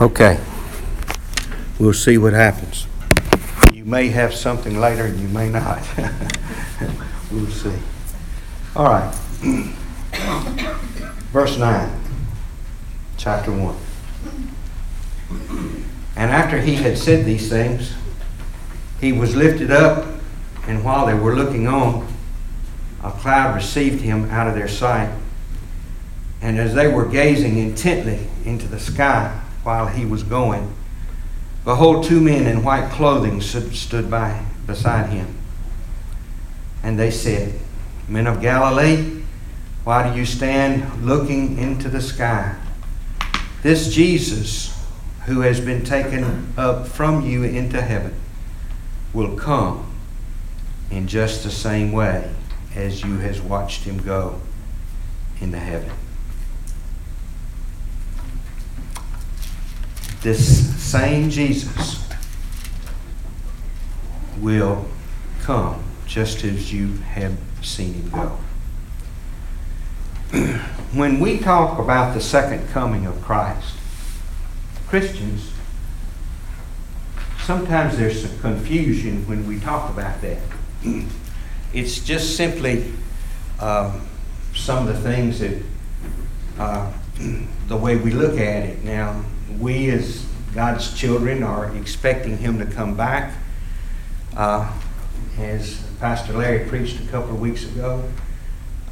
Okay. We'll see what happens. You may have something later and you may not. we'll see. All right. Verse 9, chapter 1. And after he had said these things, he was lifted up, and while they were looking on, a cloud received him out of their sight. And as they were gazing intently into the sky while he was going, behold, two men in white clothing stood by beside him. And they said, Men of Galilee, why do you stand looking into the sky? This Jesus, who has been taken up from you into heaven, will come in just the same way as you has watched him go into heaven. This same Jesus will come just as you have seen him go. when we talk about the second coming of Christ, Christians, sometimes there's some confusion when we talk about that. It's just simply um, some of the things that, uh, the way we look at it. Now, we as God's children are expecting Him to come back. Uh, as Pastor Larry preached a couple of weeks ago,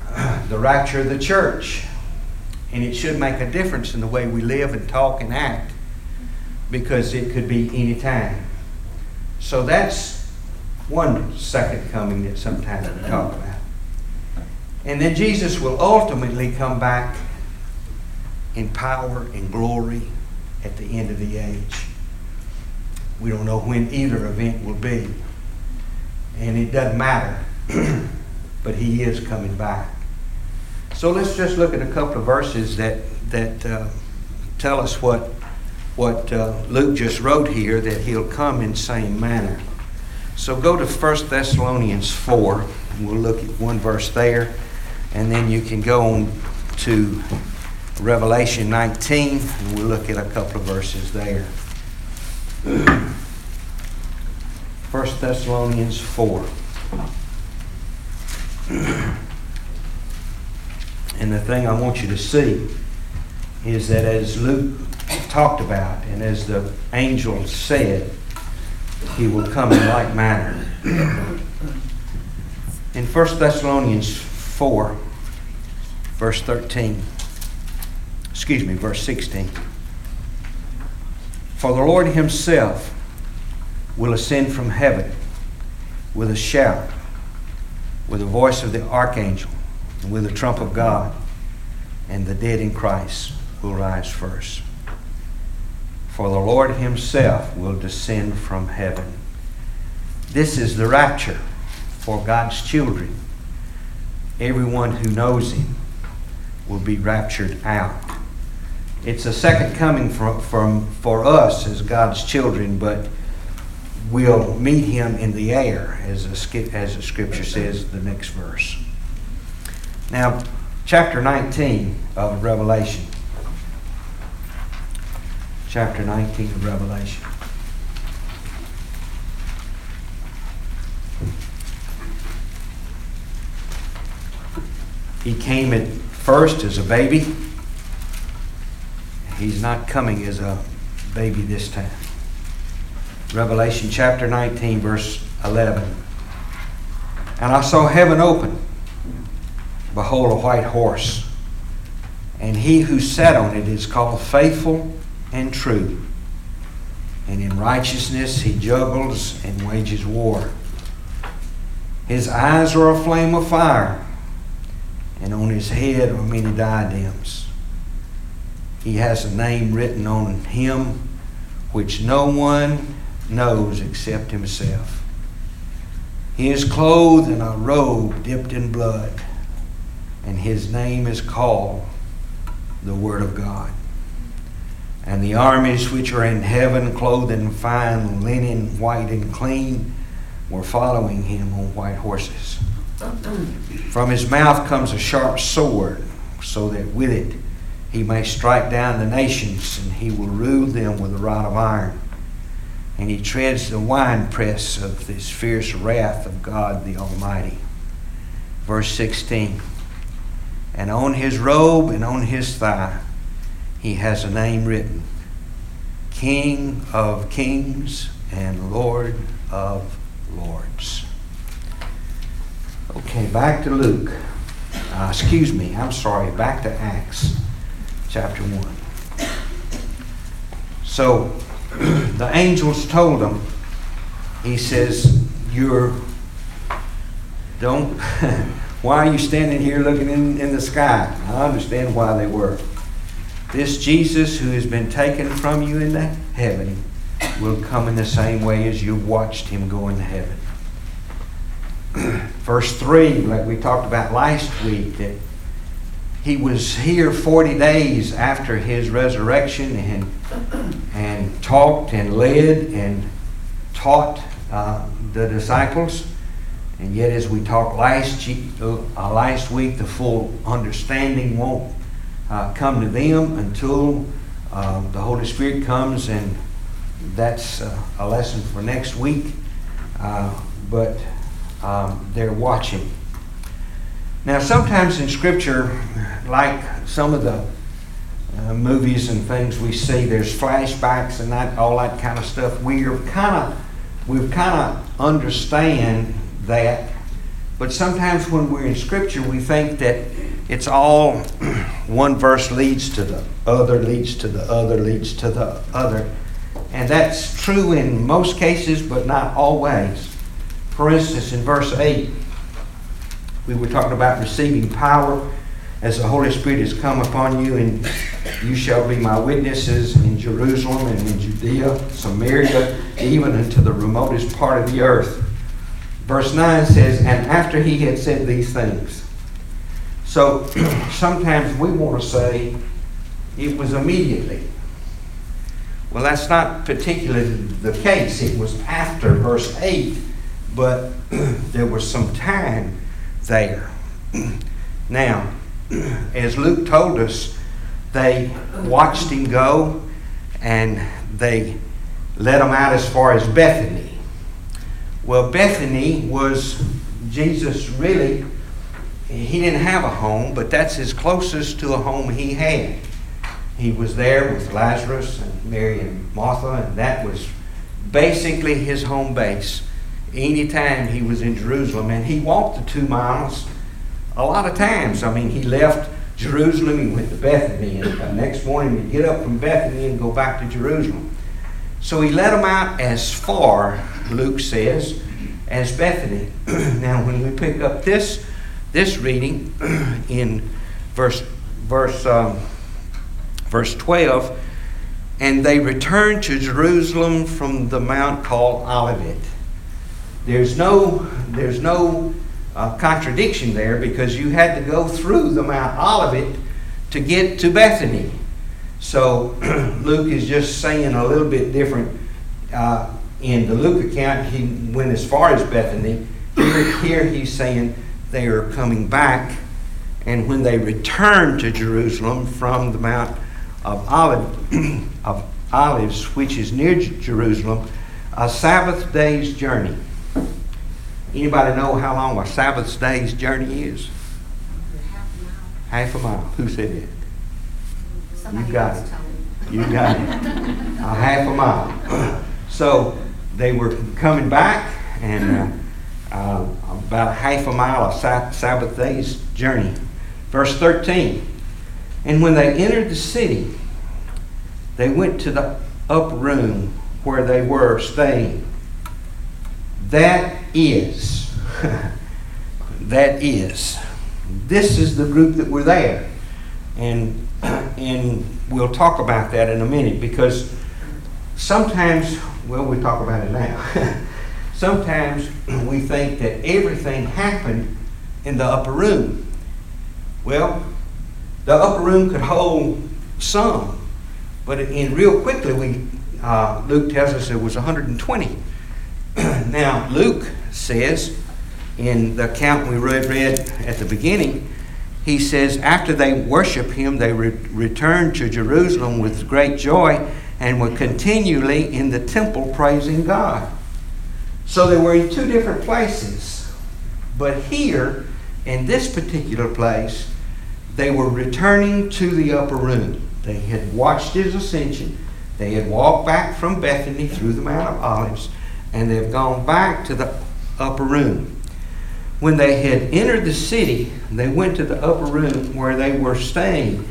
the rapture of the church. And it should make a difference in the way we live and talk and act because it could be any time. So that's one second coming that sometimes we talk about. And then Jesus will ultimately come back in power and glory at the end of the age. We don't know when either event will be. And it doesn't matter. but he is coming back. So let's just look at a couple of verses that, that uh, tell us what what uh, Luke just wrote here that he'll come in same manner. So go to 1 Thessalonians 4. We'll look at one verse there, and then you can go on to Revelation 19, and we'll look at a couple of verses there. 1 Thessalonians 4. And the thing I want you to see is that as Luke talked about, and as the angel said, he will come in like manner. In 1 Thessalonians 4, verse 13, excuse me, verse 16. For the Lord himself will ascend from heaven with a shout, with the voice of the archangel, and with the trump of God, and the dead in Christ will rise first. For the Lord Himself will descend from heaven. This is the rapture for God's children. Everyone who knows Him will be raptured out. It's a second coming from, from, for us as God's children, but we'll meet Him in the air, as, a, as the scripture says, the next verse. Now, chapter 19 of Revelation chapter 19 of Revelation. He came at first as a baby. He's not coming as a baby this time. Revelation chapter 19, verse 11. And I saw heaven open. Behold, a white horse. And he who sat on it is called Faithful and true. And in righteousness he juggles and wages war. His eyes are a flame of fire, and on his head are many diadems. He has a name written on him which no one knows except himself. He is clothed in a robe dipped in blood, and his name is called the Word of God. And the armies which are in heaven, clothed in fine linen, white and clean, were following him on white horses. From his mouth comes a sharp sword, so that with it he may strike down the nations, and he will rule them with a rod of iron. And he treads the winepress of this fierce wrath of God the Almighty. Verse 16 And on his robe and on his thigh he has a name written King of Kings and Lord of Lords. Okay, back to Luke. Uh, excuse me, I'm sorry, back to Acts chapter 1. So the angels told him, he says, You're, don't, why are you standing here looking in, in the sky? I understand why they were. This Jesus who has been taken from you into heaven will come in the same way as you watched him go into heaven. Verse 3, like we talked about last week, that he was here 40 days after his resurrection and, and talked and led and taught uh, the disciples. And yet, as we talked last, uh, last week, the full understanding won't uh, come to them until uh, the Holy Spirit comes, and that's uh, a lesson for next week. Uh, but um, they're watching. Now, sometimes in Scripture, like some of the uh, movies and things we see, there's flashbacks and that all that kind of stuff. We're kind of we kind of understand that, but sometimes when we're in Scripture, we think that it's all one verse leads to the other, leads to the other, leads to the other, and that's true in most cases, but not always. For instance, in verse eight we were talking about receiving power as the Holy Spirit has come upon you, and you shall be my witnesses in Jerusalem and in Judea, Samaria, even unto the remotest part of the earth. Verse 9 says, And after he had said these things. So sometimes we want to say it was immediately. Well, that's not particularly the case. It was after verse 8, but there was some time there. Now, as Luke told us, they watched him go and they led him out as far as Bethany. Well, Bethany was Jesus really, he didn't have a home, but that's as closest to a home he had. He was there with Lazarus and Mary and Martha, and that was basically his home base anytime he was in Jerusalem. And he walked the two miles a lot of times. I mean, he left Jerusalem, he went to Bethany, and the next morning he'd get up from Bethany and go back to Jerusalem. So he led them out as far, Luke says, as Bethany. now, when we pick up this this reading in verse verse um, verse twelve, and they returned to Jerusalem from the mount called Olivet. There's no, there's no uh, contradiction there because you had to go through the Mount Olivet to get to Bethany. So Luke is just saying a little bit different. Uh, in the Luke account, he went as far as Bethany. Here, here he's saying they are coming back, and when they return to Jerusalem from the Mount of, Olive, of Olives, which is near Jerusalem, a Sabbath day's journey. Anybody know how long a Sabbath day's journey is? Half a mile. Half a mile. Who said it? Somebody You got it. You got it. A half a mile. So they were coming back, and uh, uh, about a half a mile of Sabbath day's journey. Verse 13. And when they entered the city, they went to the upper room where they were staying. That is, that is, this is the group that were there. And, and we'll talk about that in a minute because sometimes, well, we'll talk about it now. sometimes we think that everything happened in the upper room. Well, the upper room could hold some, but in real quickly, we uh, Luke tells us there was 120. now, Luke says in the account we read, read at the beginning he says, after they worship him, they re- return to Jerusalem with great joy and were continually in the temple praising God. So they were in two different places. But here, in this particular place, they were returning to the upper room. They had watched his ascension. They had walked back from Bethany through the Mount of Olives, and they've gone back to the upper room. When they had entered the city, they went to the upper room where they were staying.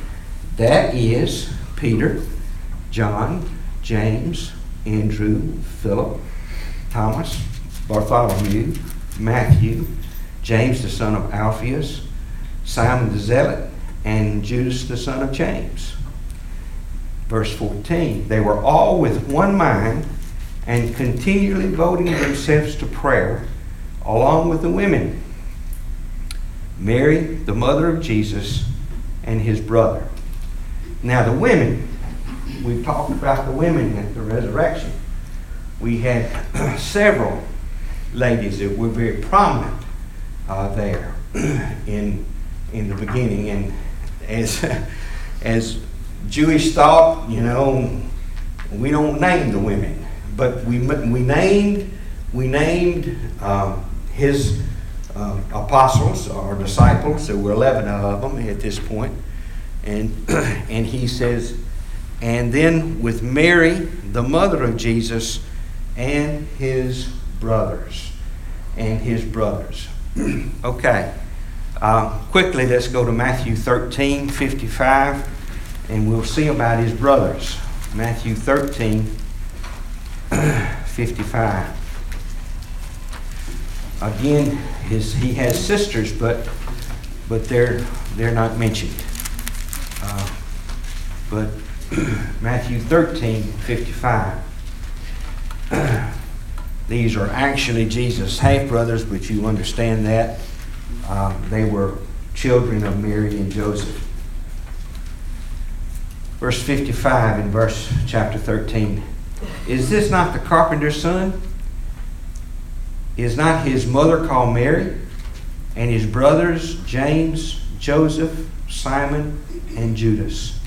That is Peter, John, James, Andrew, Philip, Thomas, Bartholomew, Matthew, James the son of Alphaeus, Simon the Zealot, and Judas the son of James. Verse 14 They were all with one mind and continually devoting themselves to prayer, along with the women. Mary, the mother of Jesus, and his brother. Now, the women, we've talked about the women at the resurrection. We had several ladies that were very prominent uh, there in, in the beginning. And as, as Jewish thought, you know, we don't name the women, but we, we named, we named um, his um, apostles or disciples. There were 11 of them at this point. And, and he says, and then with Mary, the mother of Jesus, and his brothers. And his brothers. okay. Uh, quickly, let's go to Matthew 13 55, and we'll see about his brothers. Matthew 13 55. Again, his, he has sisters, but, but they're, they're not mentioned. Uh, but Matthew 13 55. These are actually Jesus' half brothers, but you understand that. Uh, they were children of Mary and Joseph. Verse 55 in verse chapter 13. Is this not the carpenter's son? Is not his mother called Mary? And his brothers, James, Joseph, Simon, and Judas.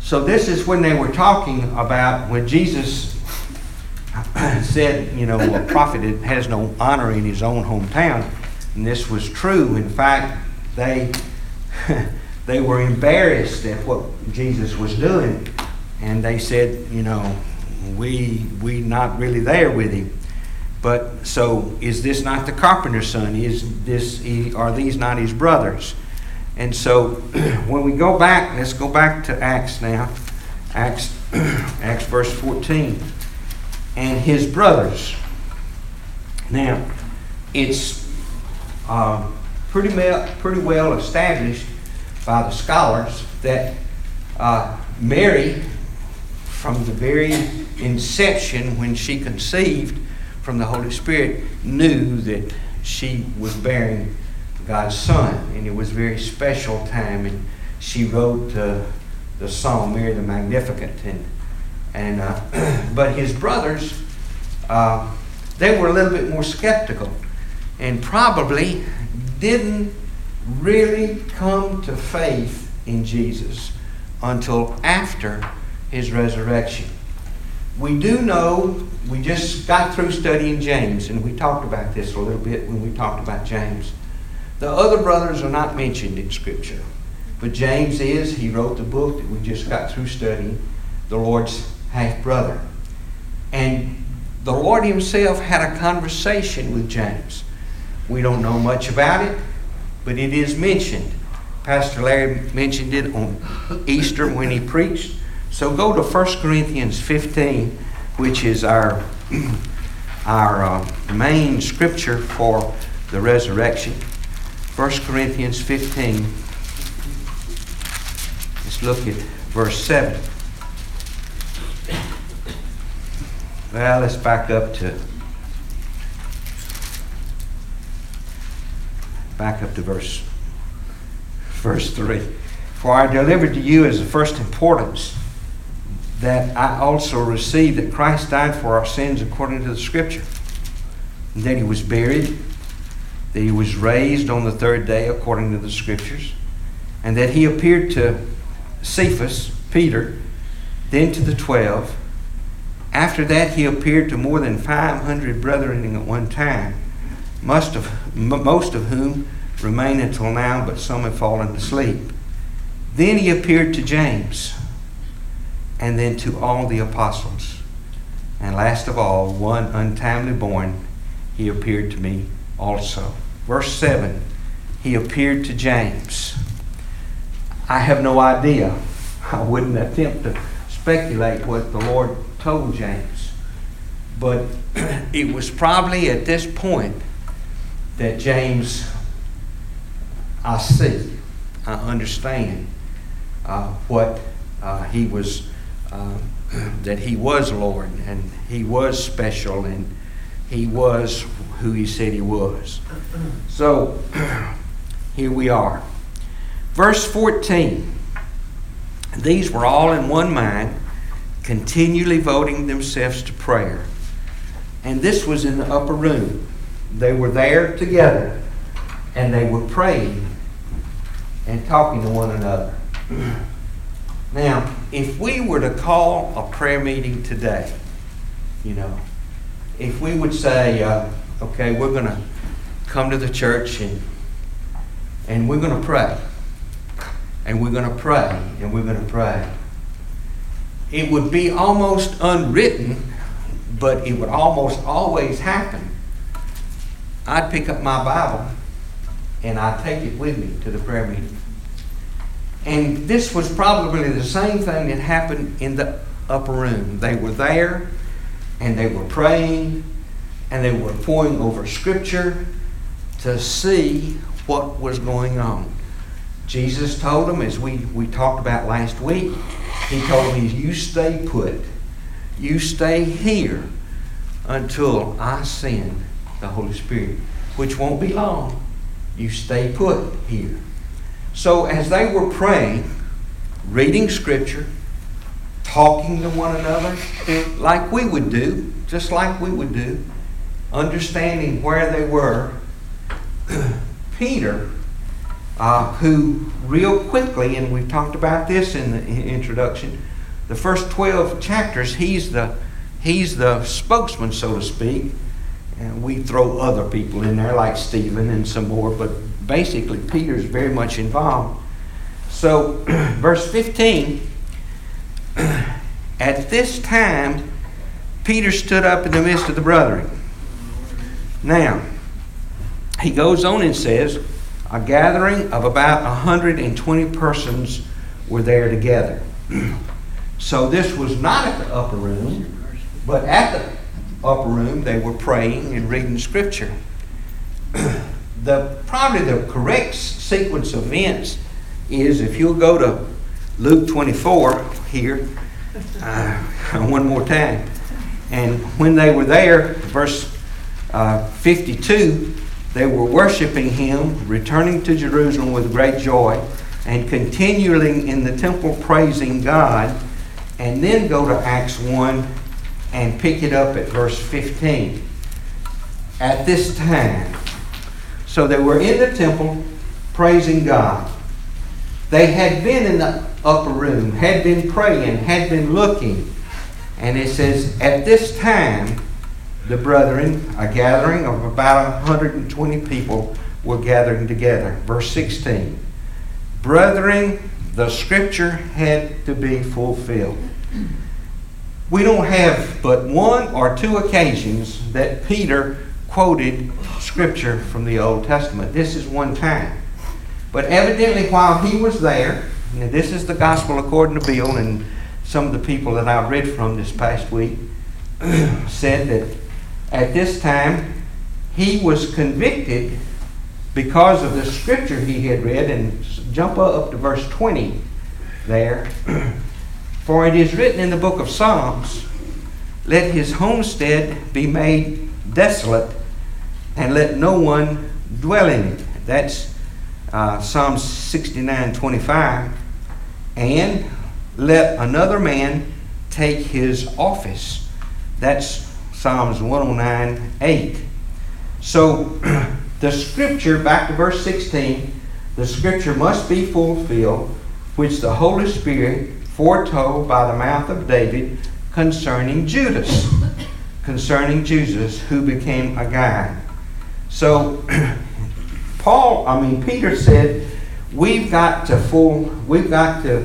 So, this is when they were talking about when Jesus said, you know, a prophet has no honor in his own hometown. And this was true. In fact, they, they were embarrassed at what Jesus was doing. And they said, you know, we we not really there with him. But so is this not the carpenter's son? Is this are these not his brothers? And so when we go back, let's go back to Acts now. Acts Acts verse 14. And his brothers. Now, it's uh, pretty, well, pretty well established by the scholars that uh, Mary, from the very inception when she conceived from the Holy Spirit, knew that she was bearing God's Son. And it was a very special time. And she wrote uh, the song, Mary the Magnificat. And and uh, but his brothers, uh, they were a little bit more skeptical, and probably didn't really come to faith in Jesus until after his resurrection. We do know, we just got through studying James, and we talked about this a little bit when we talked about James. The other brothers are not mentioned in Scripture, but James is. He wrote the book that we just got through studying, the Lord's half brother. And the Lord Himself had a conversation with James. We don't know much about it, but it is mentioned. Pastor Larry mentioned it on Easter when he preached. So go to 1 Corinthians 15, which is our, our uh, main scripture for the resurrection. 1 Corinthians 15. Let's look at verse 7. Well, let's back up to back up to verse verse 3. For I delivered to you as the first importance that I also received that Christ died for our sins according to the Scripture, and that he was buried, that he was raised on the third day according to the scriptures, and that he appeared to Cephas, Peter, then to the twelve. After that, he appeared to more than 500 brethren at one time, most of, most of whom remain until now, but some have fallen asleep. Then he appeared to James, and then to all the apostles. And last of all, one untimely born, he appeared to me also. Verse 7 He appeared to James. I have no idea. I wouldn't attempt to speculate what the Lord told James. But it was probably at this point that James, I see, I understand uh, what uh, he was, uh, that he was Lord and he was special and he was who he said he was. So here we are. Verse 14 These were all in one mind, continually voting themselves to prayer. And this was in the upper room. They were there together and they were praying and talking to one another. Now, if we were to call a prayer meeting today, you know, if we would say, uh, okay, we're going to come to the church and, and we're going to pray, and we're going to pray, and we're going to pray, it would be almost unwritten, but it would almost always happen. I'd pick up my Bible and I'd take it with me to the prayer meeting. And this was probably the same thing that happened in the upper room. They were there and they were praying and they were poring over Scripture to see what was going on. Jesus told them, as we, we talked about last week, He told them, You stay put. You stay here until I send the Holy Spirit, which won't be long. You stay put here. So as they were praying, reading Scripture, talking to one another, like we would do, just like we would do, understanding where they were, Peter, uh, who real quickly, and we've talked about this in the introduction, the first 12 chapters, he's the, he's the spokesman, so to speak. And we throw other people in there like Stephen and some more, but basically Peter's very much involved. So, verse 15 At this time, Peter stood up in the midst of the brethren. Now, he goes on and says, A gathering of about 120 persons were there together. so, this was not at the upper room, but at the upper room they were praying and reading scripture. The probably the correct sequence of events is if you'll go to Luke 24 here uh, one more time. And when they were there, verse uh, 52, they were worshiping him, returning to Jerusalem with great joy, and continually in the temple praising God. And then go to Acts 1 and pick it up at verse 15. At this time, so they were in the temple praising God. They had been in the upper room, had been praying, had been looking. And it says, At this time, the brethren, a gathering of about 120 people, were gathering together. Verse 16. Brethren, the scripture had to be fulfilled. We don't have but one or two occasions that Peter quoted scripture from the Old Testament. This is one time. But evidently, while he was there, this is the gospel according to Bill and some of the people that I've read from this past week, said that at this time he was convicted because of the scripture he had read. And jump up to verse 20 there. For it is written in the book of Psalms, Let his homestead be made desolate, and let no one dwell in it. That's uh, Psalm 69 25. And let another man take his office. That's Psalms 109 8. So the scripture, back to verse 16, the scripture must be fulfilled, which the Holy Spirit foretold by the mouth of David concerning Judas, concerning Jesus, who became a guide. So, Paul, I mean, Peter said, we've got to full, we've got to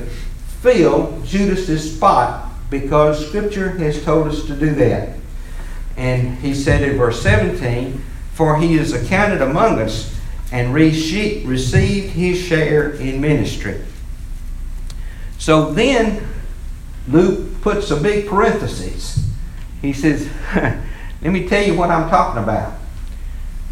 fill Judas's spot because Scripture has told us to do that. And he said in verse 17, For he is accounted among us and received his share in ministry. So then Luke puts a big parenthesis. He says, Let me tell you what I'm talking about.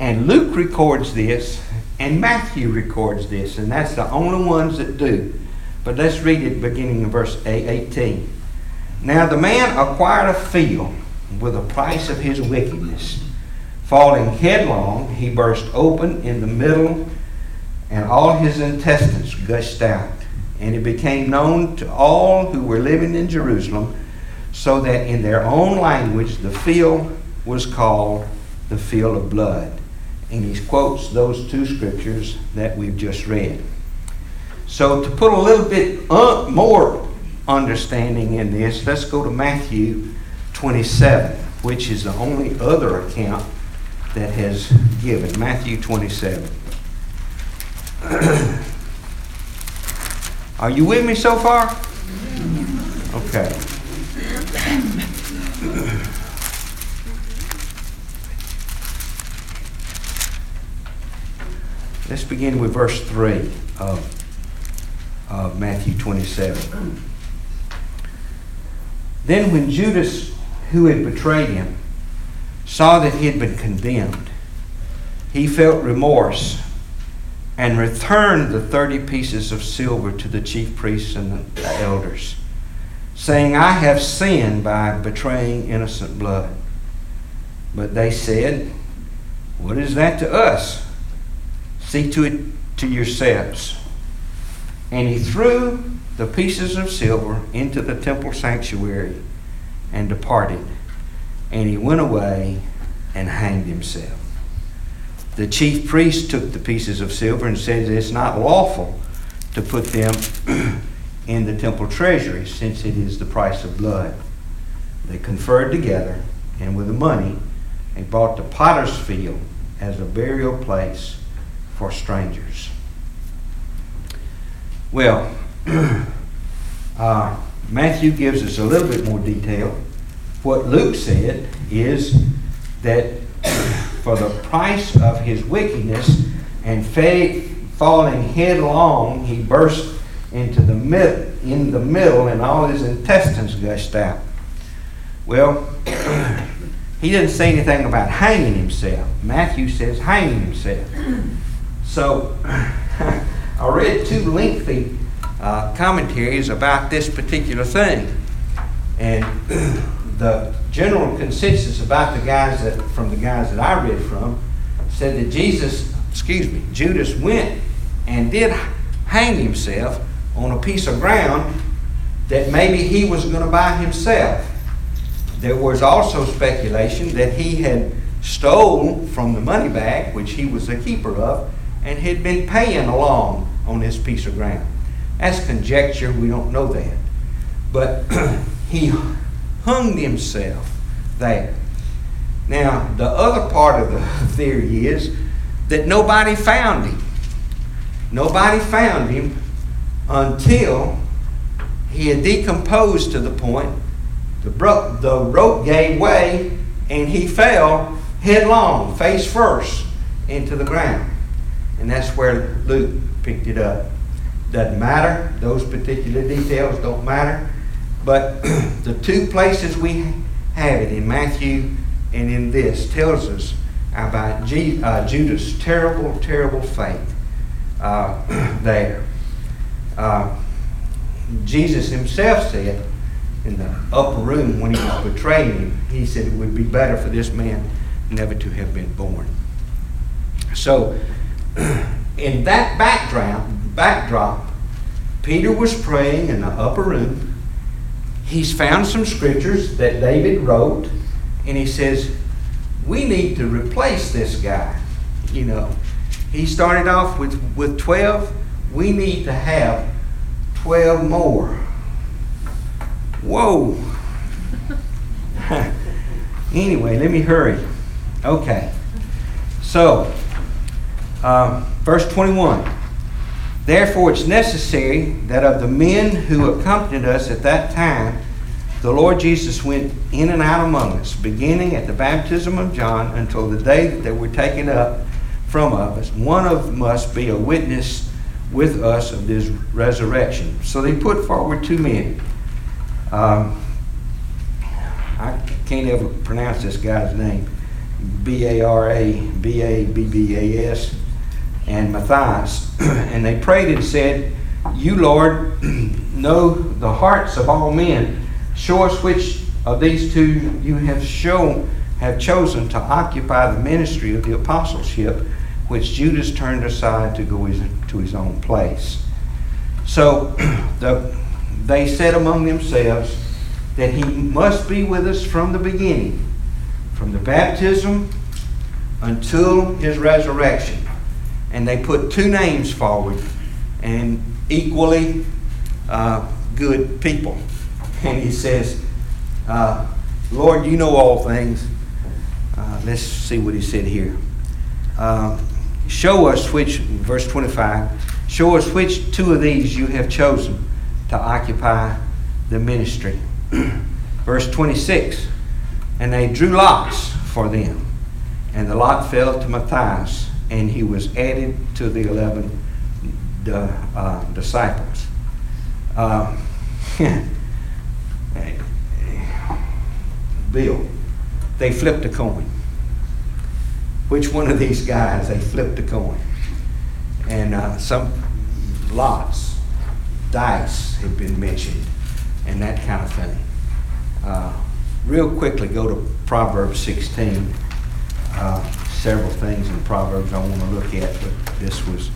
And Luke records this, and Matthew records this, and that's the only ones that do. But let's read it beginning in verse 18. Now the man acquired a field with the price of his wickedness. Falling headlong, he burst open in the middle, and all his intestines gushed out. And it became known to all who were living in Jerusalem, so that in their own language the field was called the field of blood. And he quotes those two scriptures that we've just read. So, to put a little bit uh, more understanding in this, let's go to Matthew 27, which is the only other account that has given. Matthew 27. Are you with me so far? Okay. Let's begin with verse 3 of, of Matthew 27. Then, when Judas who had betrayed him saw that he had been condemned, he felt remorse and returned the thirty pieces of silver to the chief priests and the elders, saying, I have sinned by betraying innocent blood. But they said, What is that to us? See to it to yourselves. And he threw the pieces of silver into the temple sanctuary and departed. And he went away and hanged himself. The chief priest took the pieces of silver and said it's not lawful to put them in the temple treasury since it is the price of blood. They conferred together, and with the money, they bought the potter's field as a burial place for strangers. Well, uh, Matthew gives us a little bit more detail. What Luke said is that for the price of his wickedness and faith falling headlong, he burst into the mid, in the middle, and all his intestines gushed out. Well, he didn't say anything about hanging himself. Matthew says hanging himself. So I read two lengthy uh, commentaries about this particular thing. And the general consensus about the guys that, from the guys that I read from, said that Jesus, excuse me, Judas went and did hang himself on a piece of ground that maybe he was going to buy himself. There was also speculation that he had stole from the money bag, which he was the keeper of, and had been paying along on this piece of ground. That's conjecture, we don't know that. But he hung himself there. Now, the other part of the theory is that nobody found him. Nobody found him until he had decomposed to the point the, bro- the rope gave way and he fell headlong, face first, into the ground. And that's where Luke picked it up. Doesn't matter. Those particular details don't matter. But the two places we have it in Matthew and in this tells us about G, uh, Judas' terrible, terrible fate uh, there. Uh, Jesus himself said in the upper room when he was betraying him, he said it would be better for this man never to have been born. So, in that background, backdrop, Peter was praying in the upper room. He's found some scriptures that David wrote, and he says, We need to replace this guy. you know. He started off with, with 12. We need to have 12 more. Whoa. anyway, let me hurry. Okay. So, um, verse 21. Therefore, it's necessary that of the men who accompanied us at that time, the Lord Jesus went in and out among us, beginning at the baptism of John until the day that they were taken up from us. One of them must be a witness with us of this resurrection. So they put forward two men. Um, I can't ever pronounce this guy's name. B A R A B A B B A S and Matthias. and they prayed and said, You, Lord, know the hearts of all men. Show us which of these two you have shown have chosen to occupy the ministry of the apostleship, which Judas turned aside to go his, to his own place. So the, they said among themselves that he must be with us from the beginning, from the baptism until his resurrection and they put two names forward and equally uh, good people. And he says, uh, Lord, you know all things. Uh, let's see what he said here. Uh, show us which, verse 25, show us which two of these you have chosen to occupy the ministry. verse 26, and they drew lots for them, and the lot fell to Matthias and he was added to the 11 uh, disciples. Uh, Bill, they flipped a coin. Which one of these guys, they flipped a coin. And uh, some lots, dice have been mentioned, and that kind of thing. Uh, real quickly, go to Proverbs 16. Uh, several things in Proverbs I want to look at, but this was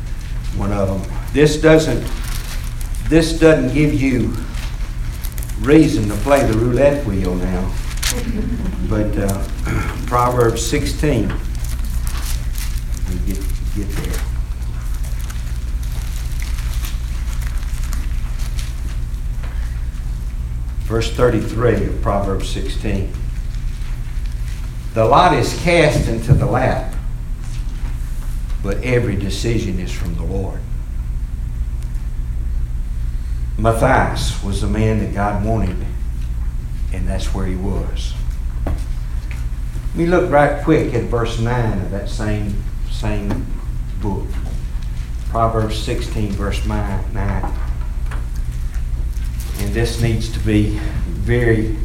one of them. This doesn't this doesn't give you reason to play the roulette wheel now. But uh, Proverbs 16, let me get, get there. Verse 33 of Proverbs 16. The lot is cast into the lap, but every decision is from the Lord. Matthias was the man that God wanted, and that's where he was. Me look right quick at verse 9 of that same, same book. Proverbs 16, verse 9. And this needs to be very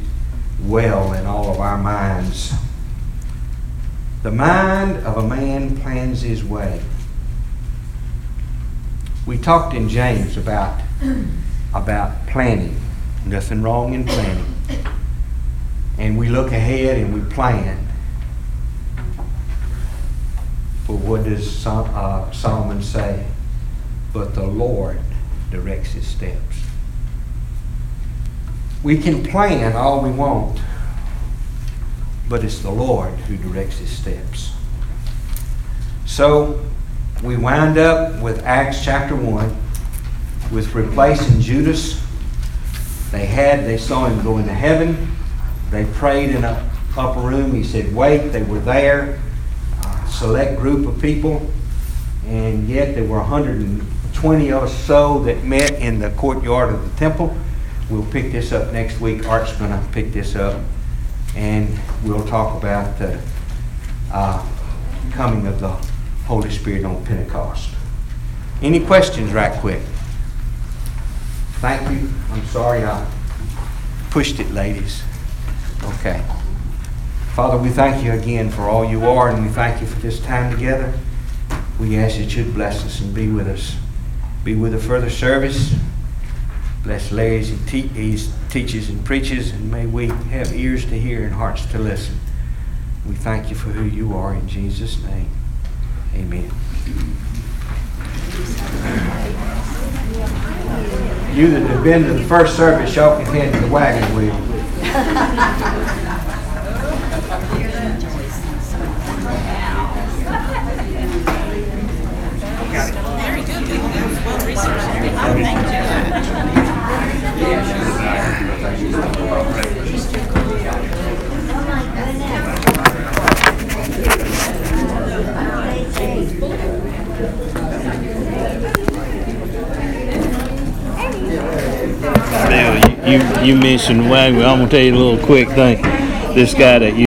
well in all of our minds. The mind of a man plans his way. We talked in James about, about planning. Nothing wrong in planning. And we look ahead and we plan. But what does uh, Solomon say? But the Lord directs his steps. We can plan all we want but it's the Lord who directs his steps. So we wind up with Acts chapter 1 with replacing Judas. They had, they saw him go into heaven. They prayed in an upper room. He said, wait. They were there, select group of people. And yet there were 120 or so that met in the courtyard of the temple. We'll pick this up next week. Art's going to pick this up and we'll talk about the uh, coming of the Holy Spirit on Pentecost. Any questions, right quick? Thank you. I'm sorry I pushed it, ladies. Okay. Father, we thank you again for all you are, and we thank you for this time together. We ask that you'd bless us and be with us. Be with the further service. Bless Larry as he, te- he teaches and preaches, and may we have ears to hear and hearts to listen. We thank you for who you are in Jesus' name. Amen. You that have been to the first service, y'all can head to the wagon wheel. Very good. Well researched. Thank you you, you mentioned Wagner. I'm gonna tell you a little quick thing. This guy that you